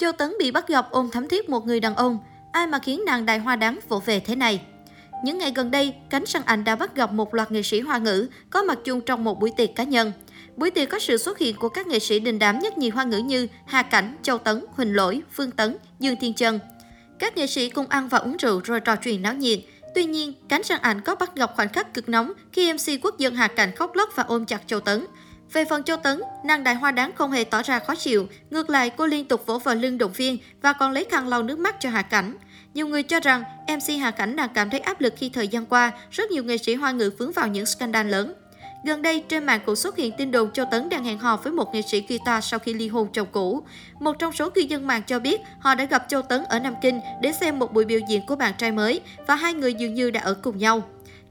Châu Tấn bị bắt gặp ôm thắm thiết một người đàn ông. Ai mà khiến nàng đại hoa đáng vỗ về thế này? Những ngày gần đây, cánh săn ảnh đã bắt gặp một loạt nghệ sĩ hoa ngữ có mặt chung trong một buổi tiệc cá nhân. Buổi tiệc có sự xuất hiện của các nghệ sĩ đình đám nhất nhì hoa ngữ như Hà Cảnh, Châu Tấn, Huỳnh Lỗi, Phương Tấn, Dương Thiên Trân. Các nghệ sĩ cùng ăn và uống rượu rồi trò chuyện náo nhiệt. Tuy nhiên, cánh săn ảnh có bắt gặp khoảnh khắc cực nóng khi MC quốc dân Hà Cảnh khóc lóc và ôm chặt Châu Tấn. Về phần Châu Tấn, nàng đại hoa đáng không hề tỏ ra khó chịu, ngược lại cô liên tục vỗ vào lưng động viên và còn lấy khăn lau nước mắt cho Hà Cảnh. Nhiều người cho rằng MC Hà Cảnh đang cảm thấy áp lực khi thời gian qua, rất nhiều nghệ sĩ hoa ngữ vướng vào những scandal lớn. Gần đây, trên mạng cũng xuất hiện tin đồn Châu Tấn đang hẹn hò với một nghệ sĩ guitar sau khi ly hôn chồng cũ. Một trong số cư dân mạng cho biết họ đã gặp Châu Tấn ở Nam Kinh để xem một buổi biểu diễn của bạn trai mới và hai người dường như đã ở cùng nhau.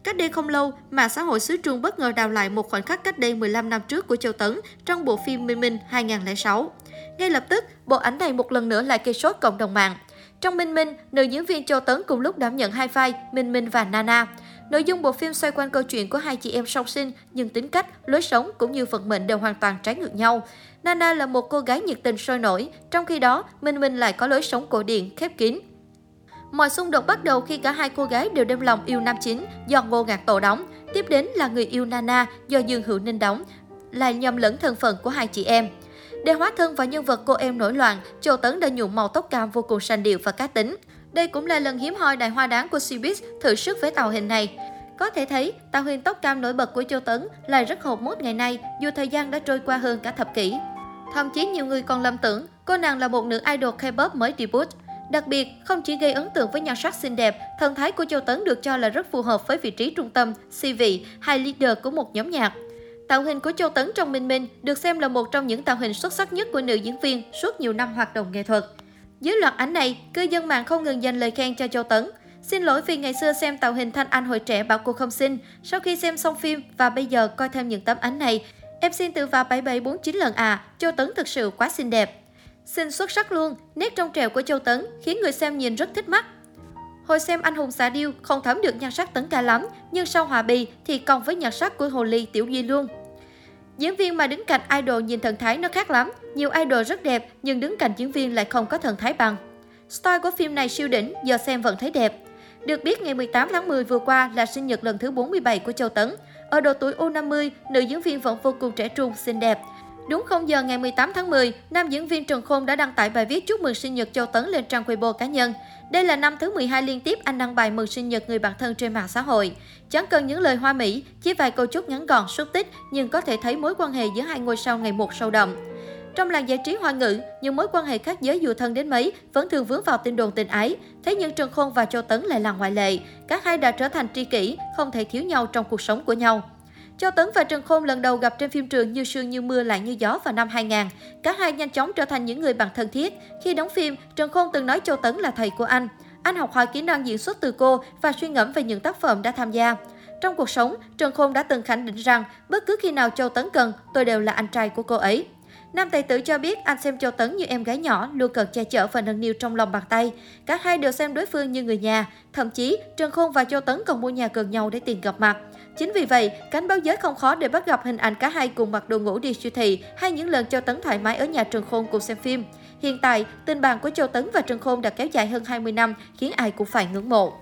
Cách đây không lâu, mạng xã hội xứ Trung bất ngờ đào lại một khoảnh khắc cách đây 15 năm trước của Châu Tấn trong bộ phim Minh Minh 2006. Ngay lập tức, bộ ảnh này một lần nữa lại gây sốt cộng đồng mạng. Trong Minh Minh, nữ diễn viên Châu Tấn cùng lúc đảm nhận hai vai Minh Minh và Nana. Nội dung bộ phim xoay quanh câu chuyện của hai chị em song sinh, nhưng tính cách, lối sống cũng như vận mệnh đều hoàn toàn trái ngược nhau. Nana là một cô gái nhiệt tình sôi nổi, trong khi đó Minh Minh lại có lối sống cổ điển, khép kín. Mọi xung đột bắt đầu khi cả hai cô gái đều đem lòng yêu nam chính do Ngô Ngạc Tổ đóng. Tiếp đến là người yêu Nana do Dương Hữu Ninh đóng, lại nhầm lẫn thân phận của hai chị em. Để hóa thân vào nhân vật cô em nổi loạn, Châu Tấn đã nhuộm màu tóc cam vô cùng sành điệu và cá tính. Đây cũng là lần hiếm hoi đại hoa đáng của Cbiz thử sức với tạo hình này. Có thể thấy, tạo hình tóc cam nổi bật của Châu Tấn lại rất hột mốt ngày nay dù thời gian đã trôi qua hơn cả thập kỷ. Thậm chí nhiều người còn lầm tưởng cô nàng là một nữ idol K-pop mới debut. Đặc biệt, không chỉ gây ấn tượng với nhan sắc xinh đẹp, thần thái của Châu Tấn được cho là rất phù hợp với vị trí trung tâm, si vị hay leader của một nhóm nhạc. Tạo hình của Châu Tấn trong Minh Minh được xem là một trong những tạo hình xuất sắc nhất của nữ diễn viên suốt nhiều năm hoạt động nghệ thuật. Dưới loạt ảnh này, cư dân mạng không ngừng dành lời khen cho Châu Tấn. Xin lỗi vì ngày xưa xem tạo hình Thanh Anh hồi trẻ bảo cô không xinh. Sau khi xem xong phim và bây giờ coi thêm những tấm ảnh này, em xin tự vào 7749 lần à, Châu Tấn thực sự quá xinh đẹp. Xinh xuất sắc luôn, nét trong trèo của Châu Tấn khiến người xem nhìn rất thích mắt. Hồi xem anh hùng xạ điêu không thấm được nhan sắc Tấn ca lắm, nhưng sau hòa bì thì còn với nhan sắc của Hồ Ly Tiểu Duy luôn. Diễn viên mà đứng cạnh idol nhìn thần thái nó khác lắm. Nhiều idol rất đẹp, nhưng đứng cạnh diễn viên lại không có thần thái bằng. Style của phim này siêu đỉnh, giờ xem vẫn thấy đẹp. Được biết ngày 18 tháng 10 vừa qua là sinh nhật lần thứ 47 của Châu Tấn. Ở độ tuổi U50, nữ diễn viên vẫn vô cùng trẻ trung, xinh đẹp. Đúng 0 giờ ngày 18 tháng 10, nam diễn viên Trần Khôn đã đăng tải bài viết chúc mừng sinh nhật Châu Tấn lên trang Weibo cá nhân. Đây là năm thứ 12 liên tiếp anh đăng bài mừng sinh nhật người bạn thân trên mạng xã hội. Chẳng cần những lời hoa mỹ, chỉ vài câu chúc ngắn gọn xúc tích nhưng có thể thấy mối quan hệ giữa hai ngôi sao ngày một sâu đậm. Trong làng giải trí hoa ngữ, những mối quan hệ khác giới dù thân đến mấy vẫn thường vướng vào tin đồn tình ái. Thế nhưng Trần Khôn và Châu Tấn lại là ngoại lệ. Cả hai đã trở thành tri kỷ, không thể thiếu nhau trong cuộc sống của nhau. Châu Tấn và Trần Khôn lần đầu gặp trên phim trường Như sương như mưa lại như gió vào năm 2000. Cả hai nhanh chóng trở thành những người bạn thân thiết. Khi đóng phim, Trần Khôn từng nói Châu Tấn là thầy của anh. Anh học hỏi kỹ năng diễn xuất từ cô và suy ngẫm về những tác phẩm đã tham gia. Trong cuộc sống, Trần Khôn đã từng khẳng định rằng bất cứ khi nào Châu Tấn cần, tôi đều là anh trai của cô ấy. Nam tài tử cho biết anh xem Châu Tấn như em gái nhỏ, luôn cần che chở và nâng niu trong lòng bàn tay. Cả hai đều xem đối phương như người nhà. Thậm chí, Trần Khôn và Châu Tấn còn mua nhà gần nhau để tiền gặp mặt. Chính vì vậy, cánh báo giới không khó để bắt gặp hình ảnh cả hai cùng mặc đồ ngủ đi siêu thị hay những lần Châu Tấn thoải mái ở nhà Trần Khôn cùng xem phim. Hiện tại, tình bạn của Châu Tấn và Trần Khôn đã kéo dài hơn 20 năm, khiến ai cũng phải ngưỡng mộ.